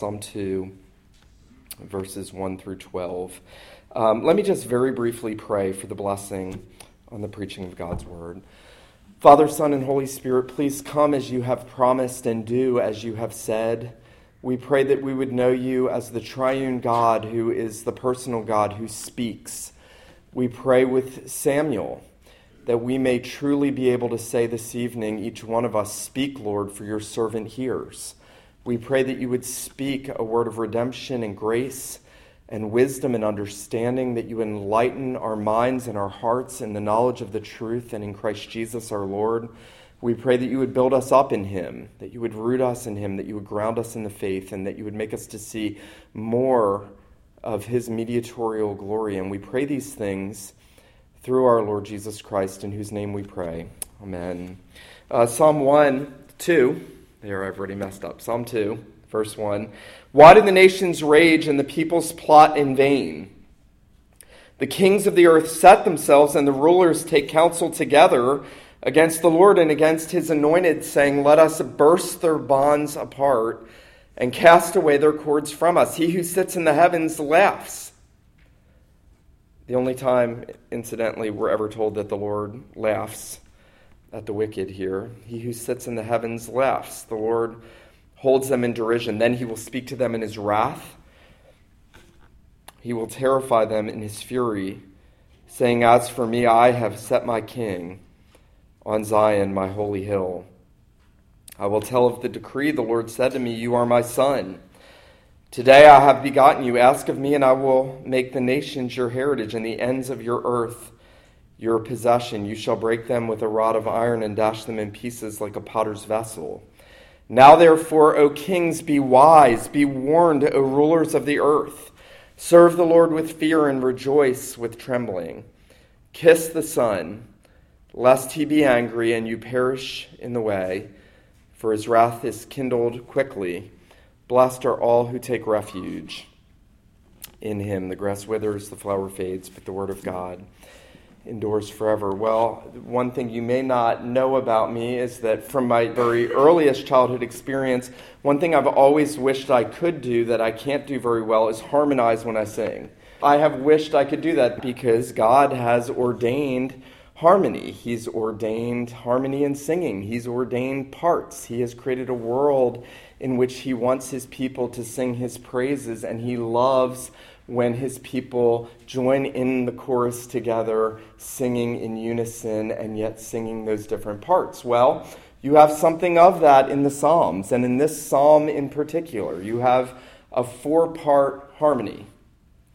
Psalm 2, verses 1 through 12. Um, let me just very briefly pray for the blessing on the preaching of God's word. Father, Son, and Holy Spirit, please come as you have promised and do as you have said. We pray that we would know you as the triune God who is the personal God who speaks. We pray with Samuel that we may truly be able to say this evening, each one of us, Speak, Lord, for your servant hears. We pray that you would speak a word of redemption and grace and wisdom and understanding, that you enlighten our minds and our hearts in the knowledge of the truth and in Christ Jesus our Lord. We pray that you would build us up in him, that you would root us in him, that you would ground us in the faith, and that you would make us to see more of his mediatorial glory. And we pray these things through our Lord Jesus Christ, in whose name we pray. Amen. Uh, Psalm 1, 2. There, I've already messed up. Psalm 2, verse 1. Why do the nations rage and the peoples plot in vain? The kings of the earth set themselves, and the rulers take counsel together against the Lord and against his anointed, saying, Let us burst their bonds apart and cast away their cords from us. He who sits in the heavens laughs. The only time, incidentally, we're ever told that the Lord laughs at the wicked here. He who sits in the heavens laughs. The Lord holds them in derision. Then he will speak to them in his wrath. He will terrify them in his fury, saying, As for me, I have set my king on Zion, my holy hill. I will tell of the decree the Lord said to me, You are my son. Today I have begotten you. Ask of me, and I will make the nations your heritage and the ends of your earth your possession. You shall break them with a rod of iron and dash them in pieces like a potter's vessel. Now, therefore, O kings, be wise, be warned, O rulers of the earth. Serve the Lord with fear and rejoice with trembling. Kiss the Son, lest he be angry and you perish in the way, for his wrath is kindled quickly. Blessed are all who take refuge in him. The grass withers, the flower fades, but the word of God endures forever. Well, one thing you may not know about me is that from my very earliest childhood experience, one thing I've always wished I could do that I can't do very well is harmonize when I sing. I have wished I could do that because God has ordained harmony. He's ordained harmony in singing. He's ordained parts. He has created a world in which He wants His people to sing His praises, and He loves when his people join in the chorus together, singing in unison and yet singing those different parts. Well, you have something of that in the Psalms, and in this psalm in particular, you have a four part harmony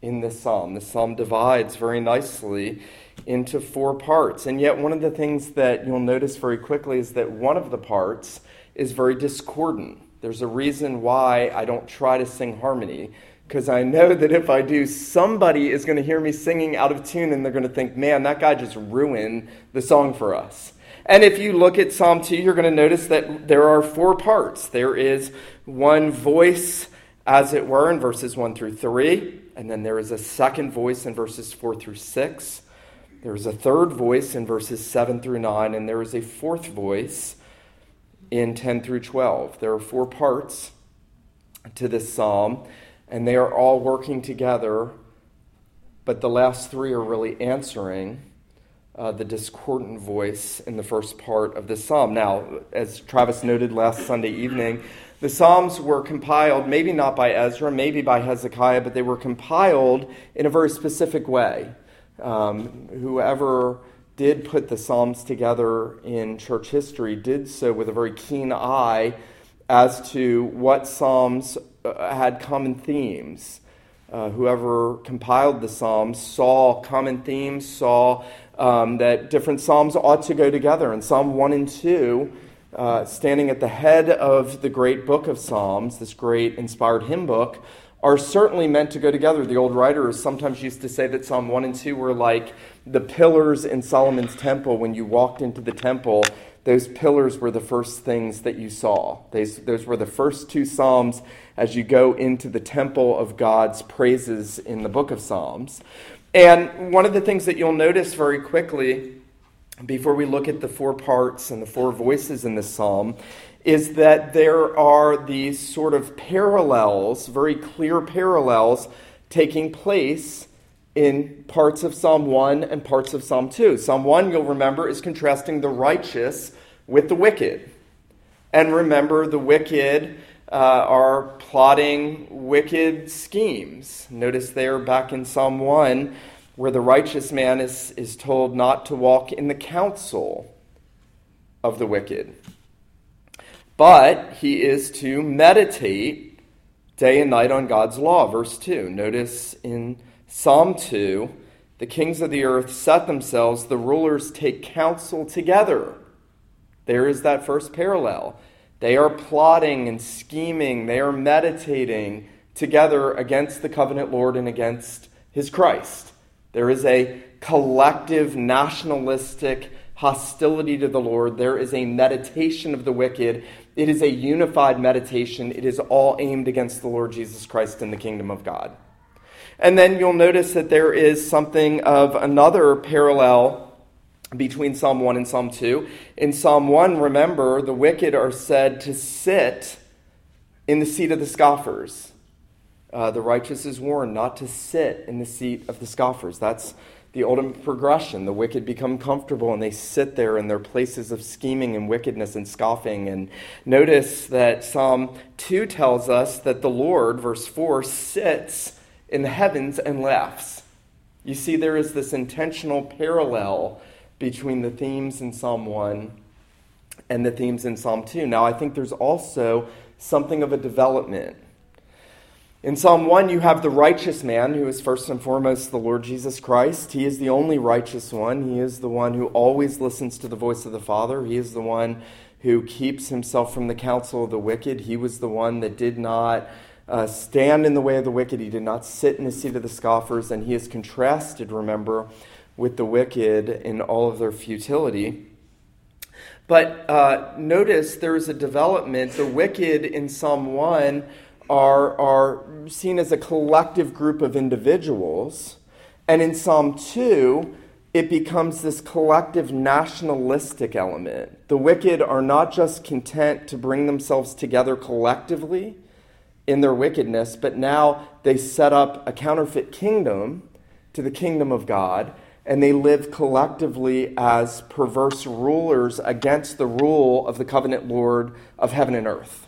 in this psalm. The psalm divides very nicely into four parts, and yet one of the things that you'll notice very quickly is that one of the parts is very discordant. There's a reason why I don't try to sing harmony because I know that if I do, somebody is going to hear me singing out of tune and they're going to think, man, that guy just ruined the song for us. And if you look at Psalm 2, you're going to notice that there are four parts. There is one voice, as it were, in verses 1 through 3, and then there is a second voice in verses 4 through 6. There is a third voice in verses 7 through 9, and there is a fourth voice in 10 through 12. There are four parts to this psalm and they are all working together, but the last three are really answering uh, the discordant voice in the first part of the psalm. Now, as Travis noted last Sunday evening, the Psalms were compiled, maybe not by Ezra, maybe by Hezekiah, but they were compiled in a very specific way. Um, whoever did put the Psalms together in church history did so with a very keen eye as to what Psalms uh, had common themes. Uh, whoever compiled the Psalms saw common themes, saw um, that different Psalms ought to go together. And Psalm 1 and 2, uh, standing at the head of the great book of Psalms, this great inspired hymn book, are certainly meant to go together. The old writers sometimes used to say that Psalm 1 and 2 were like the pillars in Solomon's temple when you walked into the temple those pillars were the first things that you saw. Those, those were the first two Psalms as you go into the temple of God's praises in the book of Psalms. And one of the things that you'll notice very quickly before we look at the four parts and the four voices in this psalm is that there are these sort of parallels, very clear parallels, taking place in parts of Psalm 1 and parts of Psalm 2. Psalm 1, you'll remember, is contrasting the righteous with the wicked. And remember, the wicked uh, are plotting wicked schemes. Notice there back in Psalm 1 where the righteous man is, is told not to walk in the counsel of the wicked, but he is to meditate day and night on God's law. Verse 2. Notice in Psalm 2 the kings of the earth set themselves, the rulers take counsel together. There is that first parallel. They are plotting and scheming, they are meditating together against the covenant Lord and against his Christ. There is a collective nationalistic hostility to the Lord. There is a meditation of the wicked. It is a unified meditation. It is all aimed against the Lord Jesus Christ and the kingdom of God. And then you'll notice that there is something of another parallel between Psalm 1 and Psalm 2. In Psalm 1, remember, the wicked are said to sit in the seat of the scoffers. Uh, the righteous is warned not to sit in the seat of the scoffers. That's the ultimate progression. The wicked become comfortable and they sit there in their places of scheming and wickedness and scoffing. And notice that Psalm 2 tells us that the Lord, verse 4, sits in the heavens and laughs. You see, there is this intentional parallel between the themes in Psalm 1 and the themes in Psalm 2. Now, I think there's also something of a development. In Psalm 1, you have the righteous man, who is first and foremost the Lord Jesus Christ. He is the only righteous one. He is the one who always listens to the voice of the Father. He is the one who keeps himself from the counsel of the wicked. He was the one that did not uh, stand in the way of the wicked. He did not sit in the seat of the scoffers. And he is contrasted, remember, with the wicked in all of their futility. But uh, notice there is a development. The wicked in Psalm 1 are, are seen as a collective group of individuals. And in Psalm 2, it becomes this collective nationalistic element. The wicked are not just content to bring themselves together collectively in their wickedness, but now they set up a counterfeit kingdom to the kingdom of God and they live collectively as perverse rulers against the rule of the covenant Lord of heaven and earth.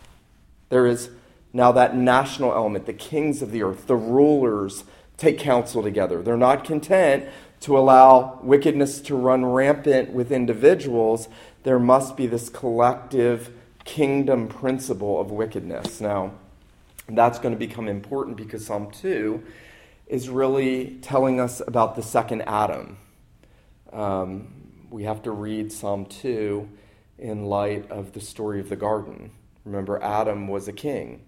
There is now that national element, the kings of the earth, the rulers take counsel together. They're not content to allow wickedness to run rampant with individuals. There must be this collective kingdom principle of wickedness. Now, that's going to become important because Psalm 2 is really telling us about the second Adam. Um, we have to read Psalm 2 in light of the story of the garden. Remember, Adam was a king.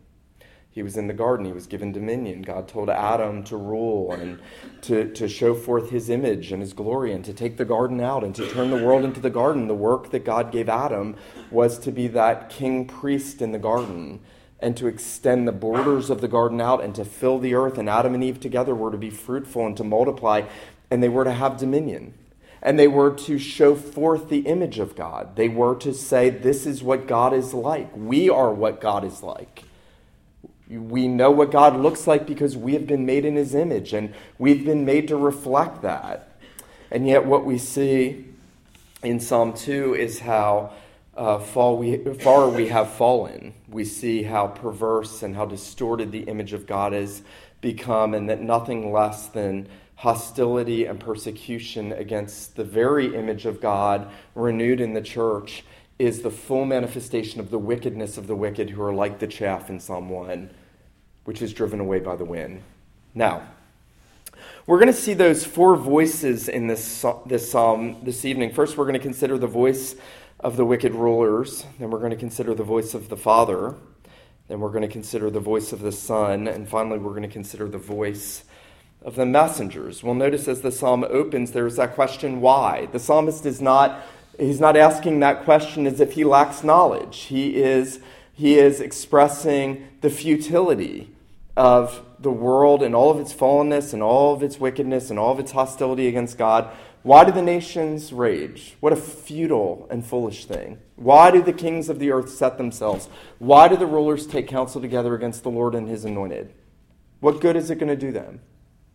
He was in the garden. He was given dominion. God told Adam to rule and to, to show forth his image and his glory and to take the garden out and to turn the world into the garden. The work that God gave Adam was to be that king priest in the garden and to extend the borders of the garden out and to fill the earth. And Adam and Eve together were to be fruitful and to multiply, and they were to have dominion. And they were to show forth the image of God. They were to say, This is what God is like. We are what God is like. We know what God looks like because we have been made in his image and we've been made to reflect that. And yet, what we see in Psalm 2 is how uh, fall we, far we have fallen. We see how perverse and how distorted the image of God has become, and that nothing less than hostility and persecution against the very image of God renewed in the church is the full manifestation of the wickedness of the wicked who are like the chaff in Psalm 1, which is driven away by the wind. Now, we're going to see those four voices in this, this psalm this evening. First, we're going to consider the voice of the wicked rulers. Then we're going to consider the voice of the Father. Then we're going to consider the voice of the Son. And finally, we're going to consider the voice of the messengers. Well, notice as the psalm opens, there's that question, why? The psalmist is not, he's not asking that question as if he lacks knowledge. He is, he is expressing the futility of the world and all of its fallenness and all of its wickedness and all of its hostility against God Why do the nations rage? What a futile and foolish thing. Why do the kings of the earth set themselves? Why do the rulers take counsel together against the Lord and his anointed? What good is it going to do them?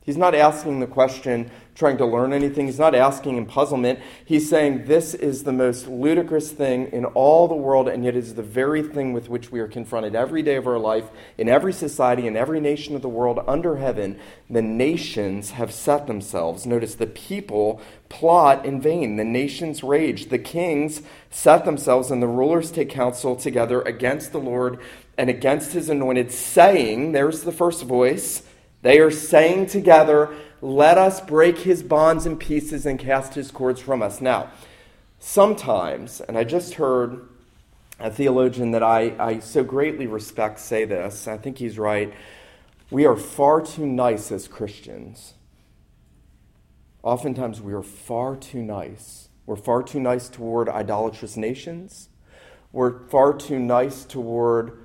He's not asking the question, trying to learn anything. He's not asking in puzzlement. He's saying this is the most ludicrous thing in all the world, and yet it is the very thing with which we are confronted every day of our life, in every society, in every nation of the world under heaven. The nations have set themselves. Notice the people plot in vain. The nations rage. The kings set themselves, and the rulers take counsel together against the Lord and against his anointed, saying, There's the first voice they are saying together, Let us break his bonds in pieces and cast his cords from us. Now, sometimes, and I just heard a theologian that I, I so greatly respect say this, I think he's right. We are far too nice as Christians. Oftentimes, we are far too nice. We're far too nice toward idolatrous nations. We're far too nice toward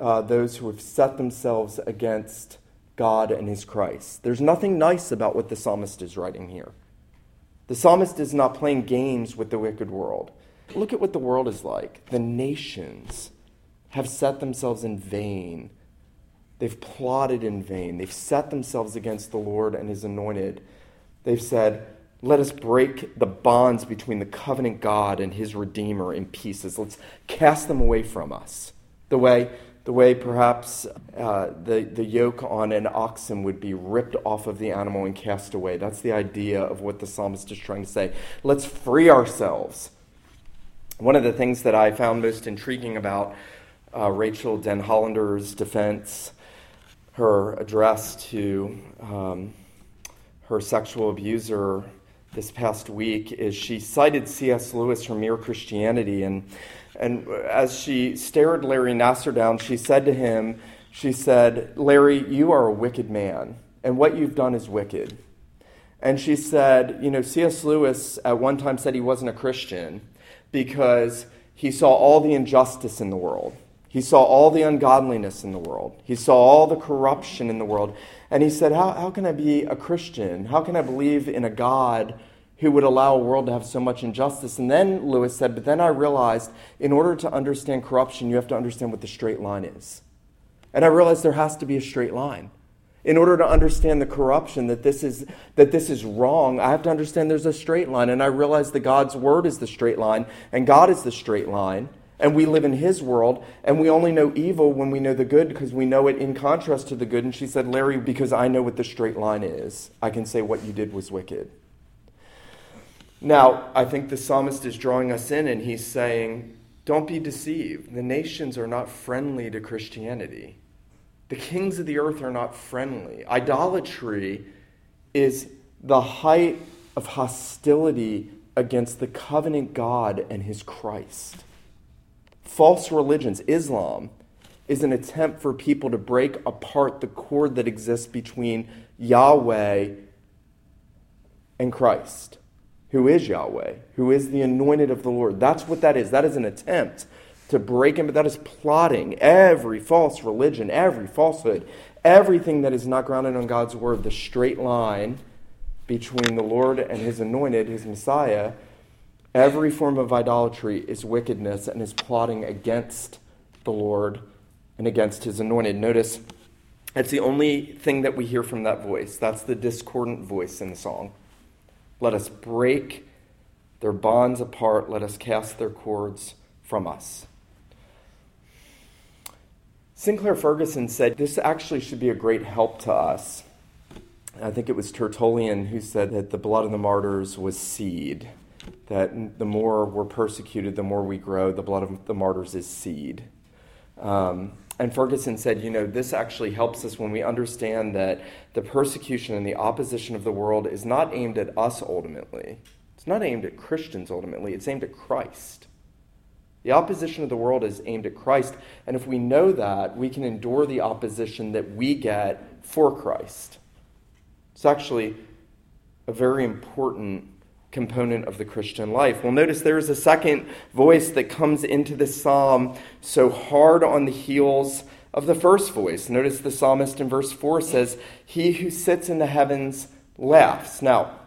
uh, those who have set themselves against God and his Christ. There's nothing nice about what the psalmist is writing here. The psalmist is not playing games with the wicked world. Look at what the world is like. The nations have set themselves in vain. They've plotted in vain. They've set themselves against the Lord and his anointed. They've said, Let us break the bonds between the covenant God and his Redeemer in pieces. Let's cast them away from us. The way the way perhaps uh, the, the yoke on an oxen would be ripped off of the animal and cast away. That's the idea of what the psalmist is trying to say. Let's free ourselves. One of the things that I found most intriguing about uh, Denhollander's defense, her address to um, her sexual abuser this past week, is she cited C.S. Lewis from Mere Christianity and and as she stared Larry Nassar down, she said to him, She said, Larry, you are a wicked man, and what you've done is wicked. And she said, You know, C.S. Lewis at one time said he wasn't a Christian because he saw all the injustice in the world. He saw all the ungodliness in the world. He saw all the corruption in the world. And he said, How, how can I be a Christian? How can I believe in a God who would allow a world to have so much injustice. And then Lewis said, But then I realized in order to understand corruption, you have to understand what the straight line is. And I realized there has to be a straight line. In order to understand the corruption, that this is, that this is wrong, I have to understand there's a straight line. And I realized that God's word is the straight line, and God is the straight line. And we live in his world, and we only know evil when we know the good because we know it in contrast to the good. And she said, Larry, because I know what the straight line is, I can say what you did was wicked. Now, I think the psalmist is drawing us in and he's saying, Don't be deceived. The nations are not friendly to Christianity. The kings of the earth are not friendly. Idolatry is the height of hostility against the covenant God and his Christ. False religions, Islam, is an attempt for people to break apart the cord that exists between Yahweh and Christ who is Yahweh, who is the anointed of the Lord. That's what that is. That is an attempt to break him, but that is plotting every false religion, every falsehood, everything that is not grounded on God's word, the straight line between the Lord and his anointed, his Messiah. Every form of idolatry is wickedness and is plotting against the Lord and against his anointed. Notice it's the only thing that we hear from that voice. That's the discordant voice in the song. Let us break their bonds apart. Let us cast their cords from us. Sinclair Ferguson said this actually should be a great help to us. I think it was Tertullian who said that the blood of the martyrs was seed, that the more we're persecuted, the more we grow. The blood of the martyrs is seed. Um, and Ferguson said, you know, this actually helps us when we understand that the persecution and the opposition of the world is not aimed at us ultimately. It's not aimed at Christians ultimately, it's aimed at Christ. The opposition of the world is aimed at Christ. And if we know that, we can endure the opposition that we get for Christ. It's actually a very important component of the Christian life. Well, notice there is a second voice that comes into the psalm so hard on the heels of the first voice. Notice the psalmist in verse 4 says, He who sits in the heavens laughs. Now,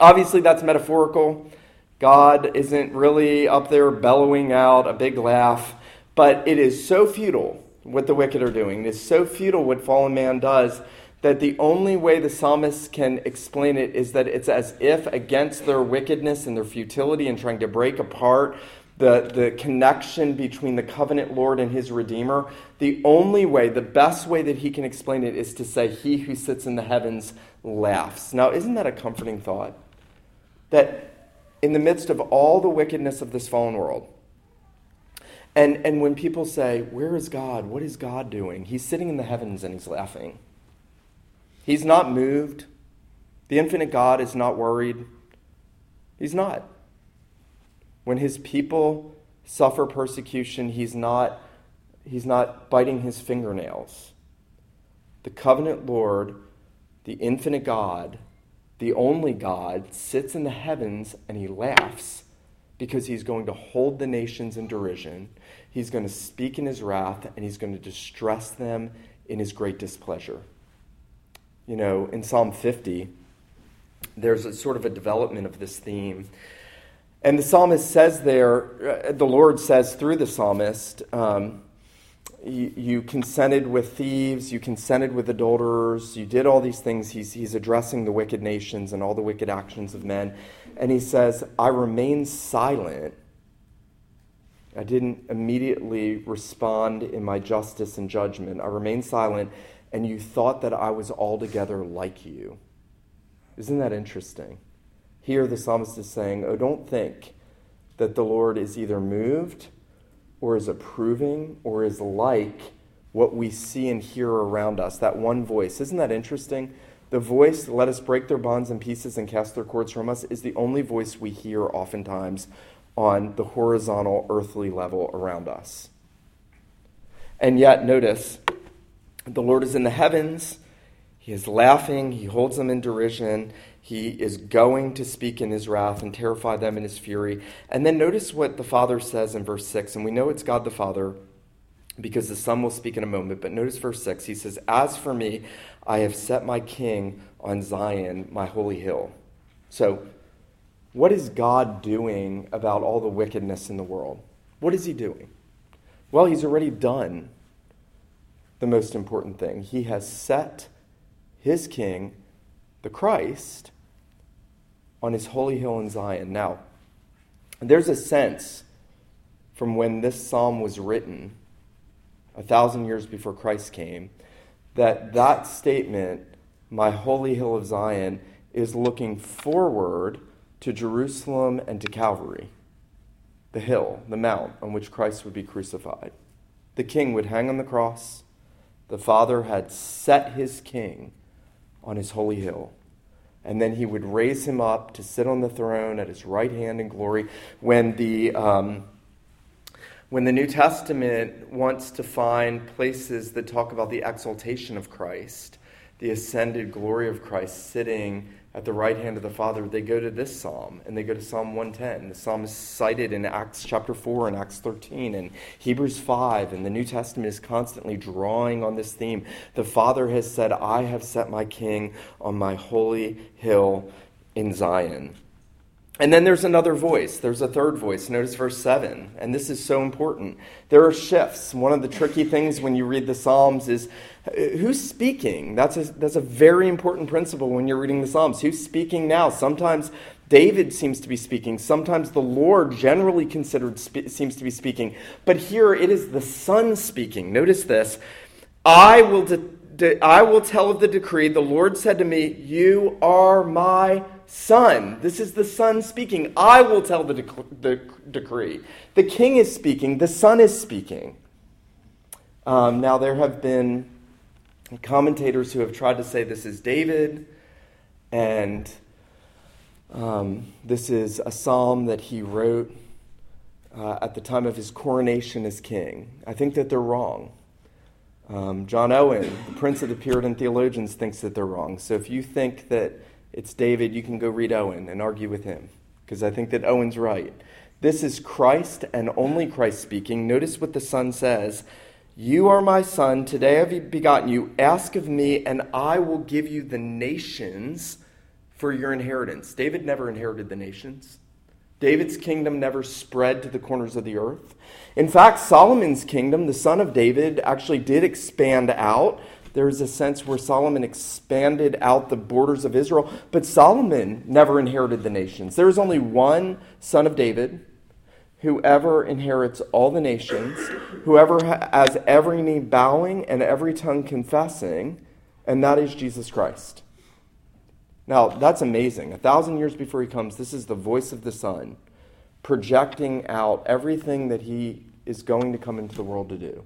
Obviously, that's metaphorical. God isn't really up there bellowing out a big laugh, but it is so futile what the wicked are doing. It is so futile what fallen man does that the only way the psalmist can explain it is that it's as if against their wickedness and their futility and trying to break apart the, the connection between the covenant Lord and his Redeemer, the only way, the best way that he can explain it is to say, He who sits in the heavens laughs. Now, isn't that a comforting thought? That in the midst of all the wickedness of this fallen world, and, and when people say, Where is God? What is God doing? He's sitting in the heavens and he's laughing. He's not moved. The infinite God is not worried. He's not. When his people suffer persecution, he's not, he's not biting his fingernails. The covenant Lord, the infinite God, the only God, sits in the heavens and he laughs because he's going to hold the nations in derision. He's going to speak in his wrath and he's going to distress them in his great displeasure. You know, in Psalm 50, there's a sort of a development of this theme. And the psalmist says there, uh, the Lord says through the psalmist, um, you, you, consented with thieves, you consented with adulterers, you did all these things. He's, he's addressing the wicked nations and all the wicked actions of men. And he says, I remained silent. I didn't immediately respond in my justice and judgment. I remained silent, and you thought that I was altogether like you. Isn't that interesting? Here, the psalmist is saying, Oh, don't think that the Lord is either moved or is approving or is like what we see and hear around us. That one voice. Isn't that interesting? The voice, let us break their bonds in pieces and cast their cords from us, is the only voice we hear oftentimes on the horizontal earthly level around us. And yet, notice, the Lord is in the heavens. He is laughing. He holds them in derision. He is going to speak in his wrath and terrify them in his fury. And then notice what the Father says in verse 6. And we know it's God the Father because the Son will speak in a moment. But notice verse 6. He says, As for me, I have set my king on Zion, my holy hill. So, what is God doing about all the wickedness in the world? What is he doing? Well, he's already done the most important thing. He has set his king, the Christ, on his holy hill in Zion. Now, there's a sense from when this psalm was written, a thousand years before Christ came, that that statement, my holy hill of Zion, is looking forward to Jerusalem and to Calvary, the hill, the mount on which Christ would be crucified. The king would hang on the cross. The Father had set his king on his holy hill and then he would raise him up to sit on the throne at his right hand in glory. When the, um, when the New Testament wants to find places that talk about the exaltation of Christ, the ascended glory of Christ sitting at the right hand of the Father, they go to this psalm and they go to Psalm 110. The psalm is cited in Acts chapter 4 and Acts 13 and Hebrews 5, and the New Testament is constantly drawing on this theme. The Father has said, I have set my king on my holy hill in Zion. And then there's another voice. There's a third voice. Notice verse 7. And this is so important. There are shifts. One of the tricky things when you read the Psalms is uh, who's speaking? That's a, that's a very important principle when you're reading the Psalms. Who's speaking now? Sometimes David seems to be speaking. Sometimes the Lord, generally considered, spe- seems to be speaking. But here it is the Son speaking. Notice this I will, de- de- I will tell of the decree. The Lord said to me, You are my Son. This is the Son speaking. I will tell the, dec- the decree. The King is speaking. The Son is speaking. Um, now, there have been commentators who have tried to say this is David and um, this is a psalm that he wrote uh, at the time of his coronation as king. I think that they're wrong. Um, John Owen, the prince of the Puritan theologians, thinks that they're wrong. So if you think that it's David, you can go read Owen and argue with him, because I think that Owen's right. This is Christ and only Christ speaking. Notice what the Son says You are my Son, today I have begotten you. Ask of me, and I will give you the nations for your inheritance. David never inherited the nations. David's kingdom never spread to the corners of the earth. In fact, Solomon's kingdom, the son of David, actually did expand out. There's a sense where Solomon expanded out the borders of Israel, but Solomon never inherited the nations. There is only one son of David, whoever inherits all the nations, whoever has every knee bowing and every tongue confessing, and that is Jesus Christ. Now, that's amazing. A thousand years before he comes, this is the voice of the Son projecting out everything that he is going to come into the world to do.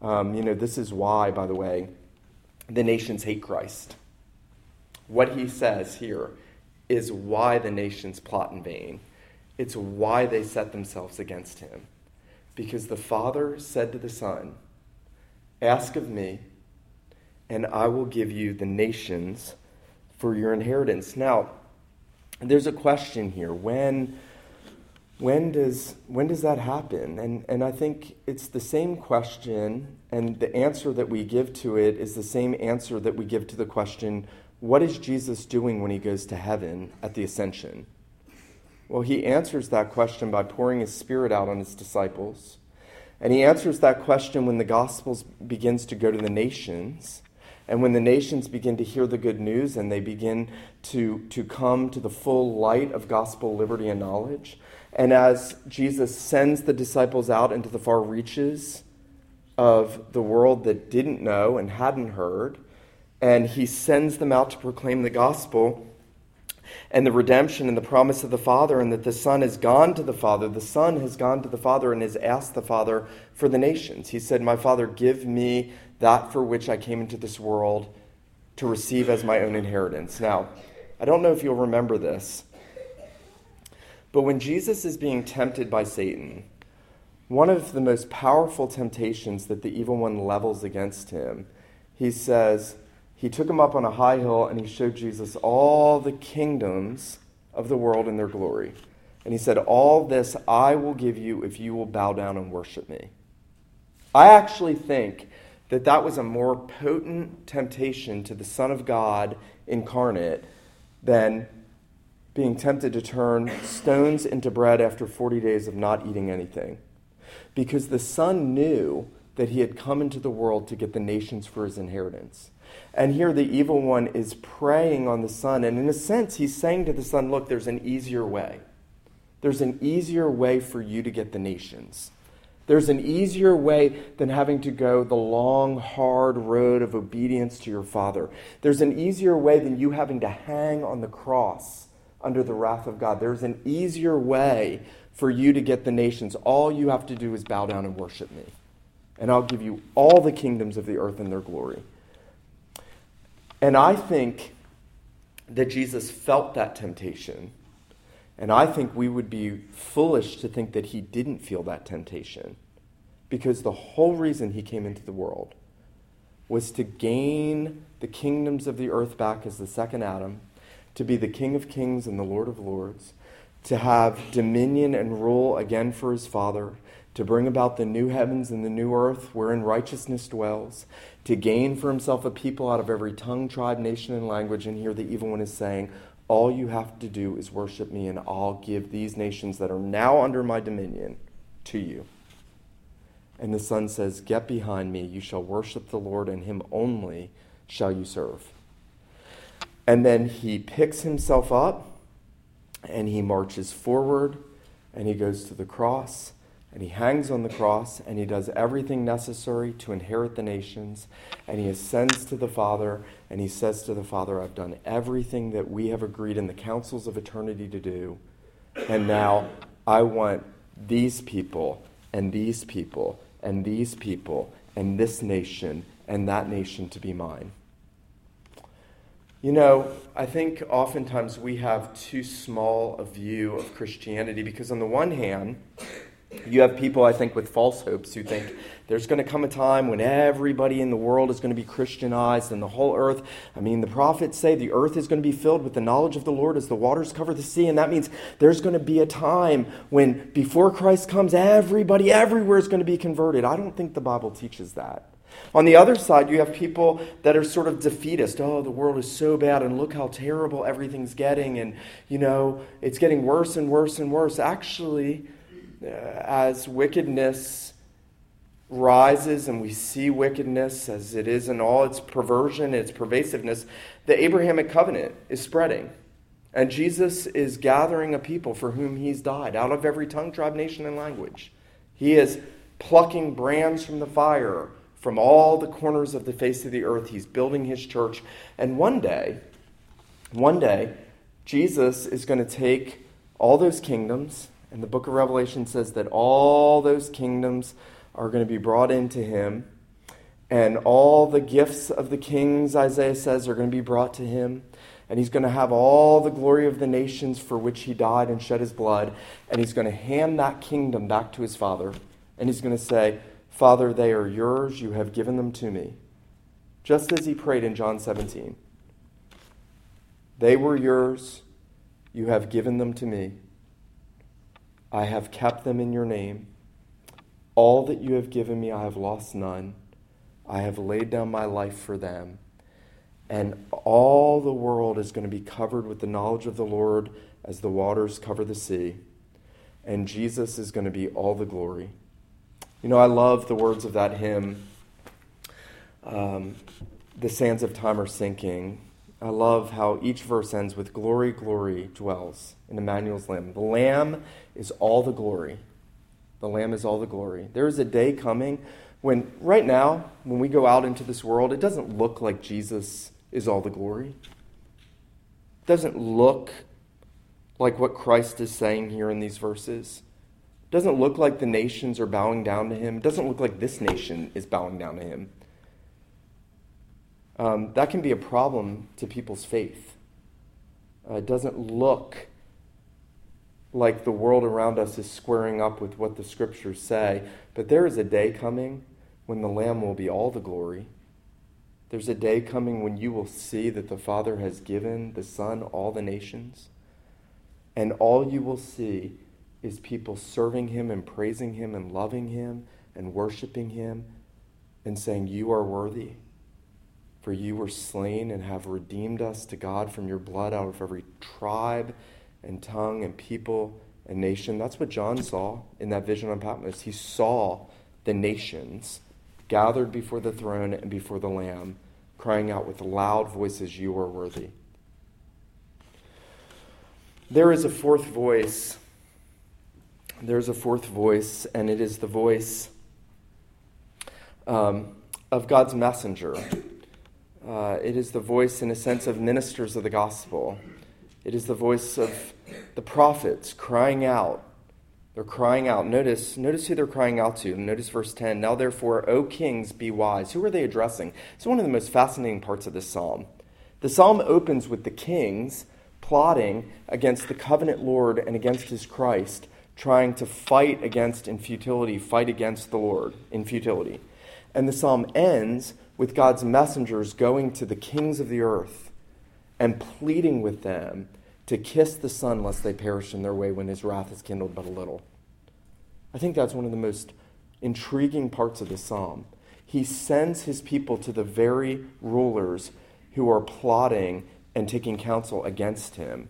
Um, you know, this is why, by the way, the nations hate Christ. What he says here is why the nations plot in vain. It's why they set themselves against him. Because the Father said to the Son, Ask of me, and I will give you the nations for your inheritance. Now, there's a question here. When, when, does, when does that happen? And, and I think it's the same question, and the answer that we give to it is the same answer that we give to the question what is Jesus doing when he goes to heaven at the ascension? Well, he answers that question by pouring his spirit out on his disciples. And he answers that question when the gospel begins to go to the nations. And when the nations begin to hear the good news and they begin to, to come to the full light of gospel liberty and knowledge, and as Jesus sends the disciples out into the far reaches of the world that didn't know and hadn't heard, and he sends them out to proclaim the gospel and the redemption and the promise of the Father, and that the Son has gone to the Father. The Son has gone to the Father and has asked the Father for the nations. He said, My Father, give me that for which I came into this world to receive as my own inheritance. Now, I don't know if you'll remember this, but when Jesus is being tempted by Satan, one of the most powerful temptations that the evil one levels against him, he says, he took him up on a high hill and he showed Jesus all the kingdoms of the world in their glory. And he said, All this I will give you if you will bow down and worship me. I actually think that that was a more potent temptation to the Son of God incarnate than being tempted to turn stones into bread after 40 days of not eating anything. Because the Son knew that he had come into the world to get the nations for his inheritance. And here the evil one is preying on the Son. And in a sense, he's saying to the Son, Look, there's an easier way. There's an easier way for you to get the nations. There's an easier way than having to go the long, hard road of obedience to your Father. There's an easier way than you having to hang on the cross under the wrath of God. There's an easier way for you to get the nations. All you have to do is bow down and worship me. And I'll give you all the kingdoms of the earth and their glory. And I think that Jesus felt that temptation and I think we would be foolish to think that he didn't feel that temptation because the whole reason he came into the world was to gain the kingdoms of the earth back as the second Adam, to be the King of kings and the Lord of lords, to have dominion and rule again for his Father, to bring about the new heavens and the new earth wherein righteousness dwells, to gain for himself a people out of every tongue, tribe, nation, and language. And here the evil one is saying, all you have to do is worship me, and I'll give these nations that are now under my dominion to you. And the Son says, Get behind me, you shall worship the Lord, and him only shall you serve. And then he picks himself up and he marches forward and he goes to the cross and he hangs on the cross and he does everything necessary to inherit the nations. And he ascends to the Father and he says to the Father, I've done everything that we have agreed in the councils of eternity to do. And now I want these people and these people and these people and this nation and that nation to be mine. You know, I think oftentimes we have too small a view of Christianity because, on the one hand, you have people, I think, with false hopes who think there's going to come a time when everybody in the world is going to be Christianized and the whole earth. I mean, the prophets say the earth is going to be filled with the knowledge of the Lord as the waters cover the sea. And that means there's going to be a time when, before Christ comes, everybody everywhere is going to be converted. I don't think the Bible teaches that. On the other side, you have people that are sort of defeatist. Oh, the world is so bad, and look how terrible everything's getting, and you know, it's getting worse and worse and worse. Actually, Uh, as wickedness rises and we see wickedness as it is in all its perversion, its pervasiveness, the Abrahamic covenant is spreading. And Jesus is gathering a people for whom he's died out of every tongue, tribe, nation, and language. He is plucking brands from the fire from all the corners of the face of the earth. He's building his church. And one day, one day, Jesus is going to take all those kingdoms, and the book of Revelation says that all those kingdoms are going to be brought into him. And all the gifts of the kings, Isaiah says, are going to be brought to him and he's going to have all the glory of the nations for which he died and shed his blood, and he's going to hand that kingdom back to his father, and he's going to say, Father, they are yours, you have given them to me. Just as he prayed in John 17. They were yours, you have given them to me. I have kept them in your name. All that you have given me, I have lost none. I have laid down my life for them and all the world is going to be covered with the knowledge of the Lord as the waters cover the sea. And Jesus is going to be all the glory. You know, I love the words of that hymn, um, The Sands of Time Are Sinking. I love how each verse ends with Glory, glory dwells in Emmanuel's Lamb. The Lamb is all the glory. The Lamb is all the glory. There is a day coming when, right now, when we go out into this world, it doesn't look like Jesus is all the glory. It doesn't look like what Christ is saying here in these verses. It doesn't look like the nations are bowing down to him. It doesn't look like this nation is bowing down to him. Um, that can be a problem to people's faith. Uh, it doesn't look like the world around us is squaring up with what the scriptures say, but there is a day coming when the Lamb will be all the glory there's a day coming when you will see that the Father has given the Son all the nations, and all you will see is people serving Him and praising Him and loving Him and worshiping Him and saying, You are worthy, for you were slain and have redeemed us to God from your blood out of every tribe and tongue and people and nation. That's what John saw in that vision on Patmos. He saw the nations gathered before the throne and before the Lamb, crying out with loud voices, You are worthy. There is a fourth voice. There's a fourth voice, and it is the voice um, of God's messenger. Uh, it is the voice, in a sense, of ministers of the gospel. It is the voice of the prophets crying out they're crying out. Notice, notice who they're crying out to. Notice verse 10. Now therefore, O kings, be wise. Who are they addressing? It's one of the most fascinating parts of this psalm. The psalm opens with the kings plotting against the covenant Lord and against his Christ, trying to fight against in futility, fight against the Lord in futility. And the psalm ends with God's messengers going to the kings of the earth and pleading with them to kiss the Son lest they perish in their way when his wrath is kindled but a little. I think that's one of the most intriguing parts of the psalm. He sends his people to the very rulers who are plotting and taking counsel against him.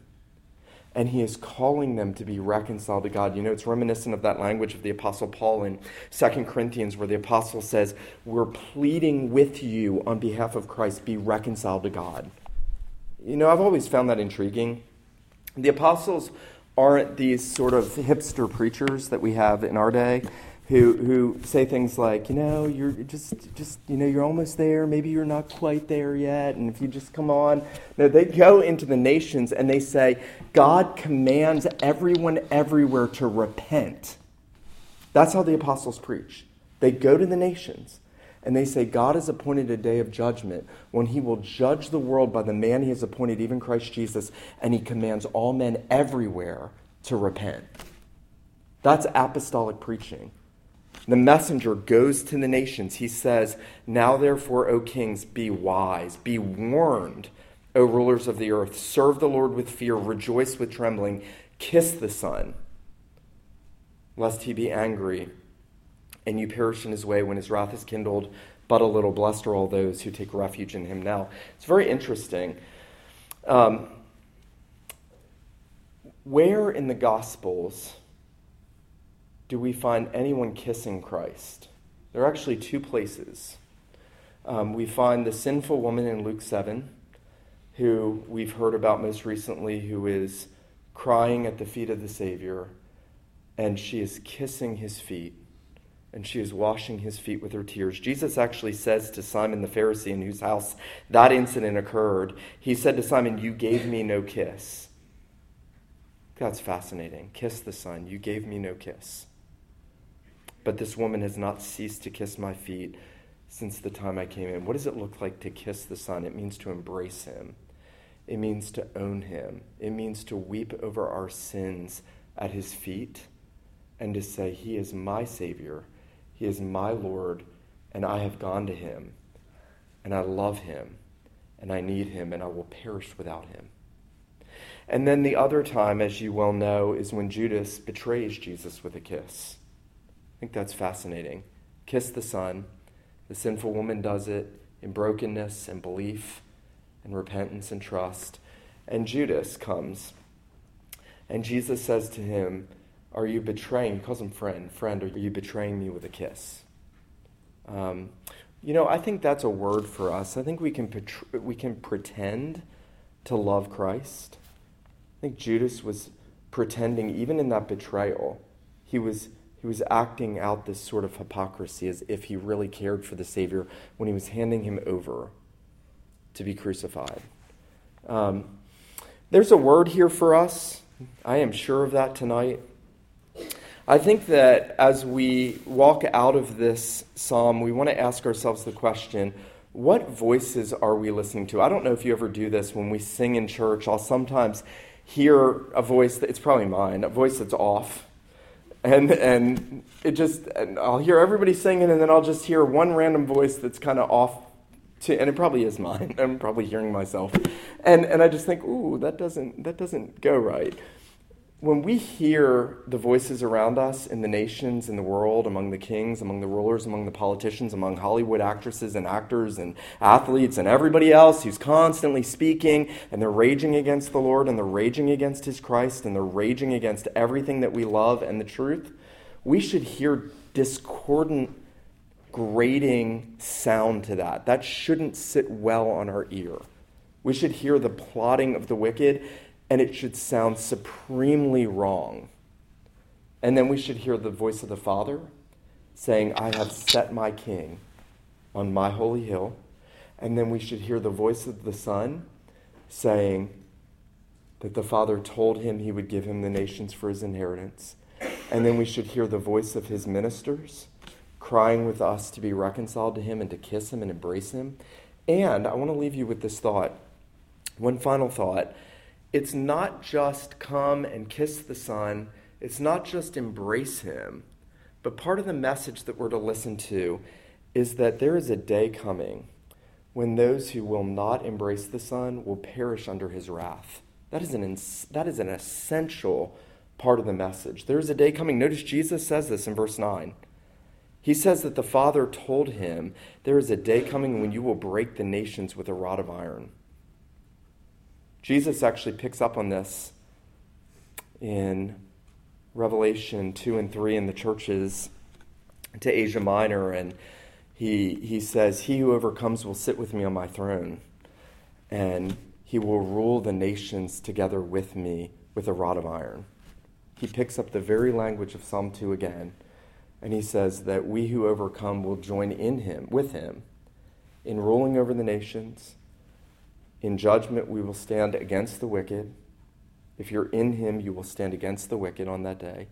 And he is calling them to be reconciled to God. You know, it's reminiscent of that language of the Apostle Paul in 2 Corinthians, where the Apostle says, We're pleading with you on behalf of Christ, be reconciled to God. You know, I've always found that intriguing. The apostles aren't these sort of hipster preachers that we have in our day who, who say things like, you know, you're just, just, you know, you're almost there. Maybe you're not quite there yet. And if you just come on. No, they go into the nations and they say, God commands everyone everywhere to repent. That's how the apostles preach. They go to the nations and they say, God has appointed a day of judgment when he will judge the world by the man he has appointed, even Christ Jesus, and he commands all men everywhere to repent. That's apostolic preaching. The messenger goes to the nations. He says, Now therefore, O kings, be wise, be warned, O rulers of the earth. Serve the Lord with fear, rejoice with trembling, kiss the Son, lest he be angry and you perish in his way when his wrath is kindled but a little. Blessed are all those who take refuge in him now. It's very interesting. Um, where in the Gospels do we find anyone kissing Christ? There are actually two places. Um, we find the sinful woman in Luke 7, who we've heard about most recently, who is crying at the feet of the Savior, and she is kissing his feet, and she is washing his feet with her tears. Jesus actually says to Simon the Pharisee, in whose house that incident occurred, he said to Simon, You gave me no kiss. That's fascinating. Kiss the Son. You gave me no kiss. But this woman has not ceased to kiss my feet since the time I came in. What does it look like to kiss the Son? It means to embrace him, it means to own him, it means to weep over our sins at his feet and to say, He is my Savior, He is my Lord, and I have gone to him, and I love him, and I need him, and I will perish without him. And then the other time, as you well know, is when Judas betrays Jesus with a kiss. I think that's fascinating. Kiss the Son. The sinful woman does it in brokenness and belief and repentance and trust. And Judas comes. And Jesus says to him, Are you betraying, he calls him friend, friend, are you betraying me with a kiss? Um, you know, I think that's a word for us. I think we can, we can pretend to love Christ. I think Judas was pretending, even in that betrayal, he was he was acting out this sort of hypocrisy as if he really cared for the Savior when he was handing him over to be crucified. Um, there's a word here for us. I am sure of that tonight. I think that as we walk out of this psalm, we want to ask ourselves the question what voices are we listening to? I don't know if you ever do this when we sing in church. I'll sometimes hear a voice that it's probably mine, a voice that's off and and it just and I'll hear everybody singing, and then I'll just hear one random voice that's kind of off. To, and it probably is mine. I'm probably hearing myself, and and I just think, ooh, that doesn't that doesn't go right when we hear the voices around us in the nations, in the world, among the kings, among the rulers, among the politicians, among Hollywood actresses and actors and athletes and everybody else who's constantly speaking and they're raging against the Lord and they're raging against His Christ and they're raging against everything that we love and the truth, we should hear discordant, grating sound to that. That shouldn't sit well on our ear. We should hear the plotting of the wicked and it should sound supremely wrong. And then we should hear the voice of the Father saying, I have set my king on my holy hill. And then we should hear the voice of the Son saying that the Father told him he would give him the nations for his inheritance. And then we should hear the voice of his ministers crying with us to be reconciled to him and to kiss him and embrace him. And I want to leave you with this thought. One final thought it's not just come and kiss the Son, it's not just embrace Him, but part of the message that we're to listen to is that there is a day coming when those who will not embrace the Son will perish under His wrath. That is an, that is an essential part of the message. There is a day coming. Notice Jesus says this in verse 9. He says that the Father told him, There is a day coming when you will break the nations with a rod of iron. Jesus actually picks up on this in Revelation 2 and 3 in the churches to Asia Minor, and he, he says, He who overcomes will sit with me on my throne, and he will rule the nations together with me with a rod of iron. He picks up the very language of Psalm 2 again, and he says that we who overcome will join in him, with him, in ruling over the nations in judgment, we will stand against the wicked. If you're in him, you will stand against the wicked on that day.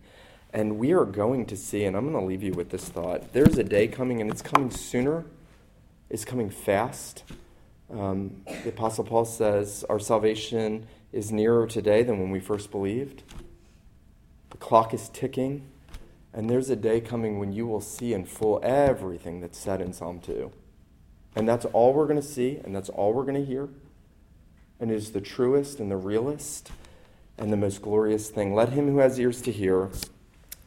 And we are going to see, and I'm going to leave you with this thought there's a day coming, and it's coming sooner, it's coming fast. Um, the Apostle Paul says our salvation is nearer today than when we first believed. The clock is ticking, and there's a day coming when you will see in full everything that's said in Psalm 2. And that's all we're going to see, and that's all we're going to hear and is the truest and the realest and the most glorious thing. Let him who has ears to hear,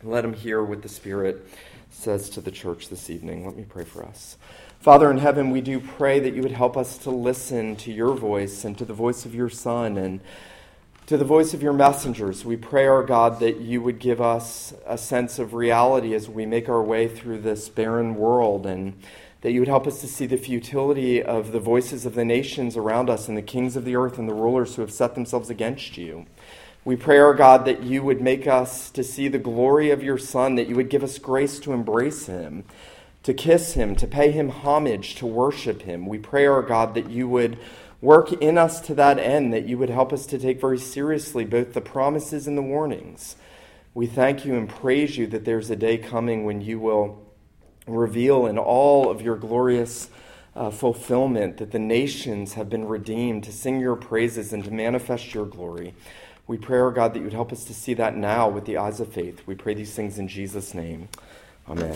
let him hear what the Spirit says to the church this evening. Let me pray for us. Father in heaven, we do pray that you would help us to listen to your voice and to the voice of your Son and to the voice of your messengers. We pray, our God, that you would give us a sense of reality as we make our way through this barren world and that you would help us to see the futility of the voices of the nations around us and the kings of the earth and the rulers who have set themselves against you. We pray, our God, that you would make us to see the glory of your Son, that you would give us grace to embrace him to kiss him, to pay him homage, to worship him. We pray, our God, that you would work in us to that end, that you would help us to take very seriously both the promises and the warnings. We thank you and praise you that there's a day coming when you will reveal in all of your glorious uh, fulfillment that the nations have been redeemed to sing your praises and to manifest your glory. We pray, our God, that you would help us to see that now with the eyes of faith. We pray these things in Jesus' name. Amen.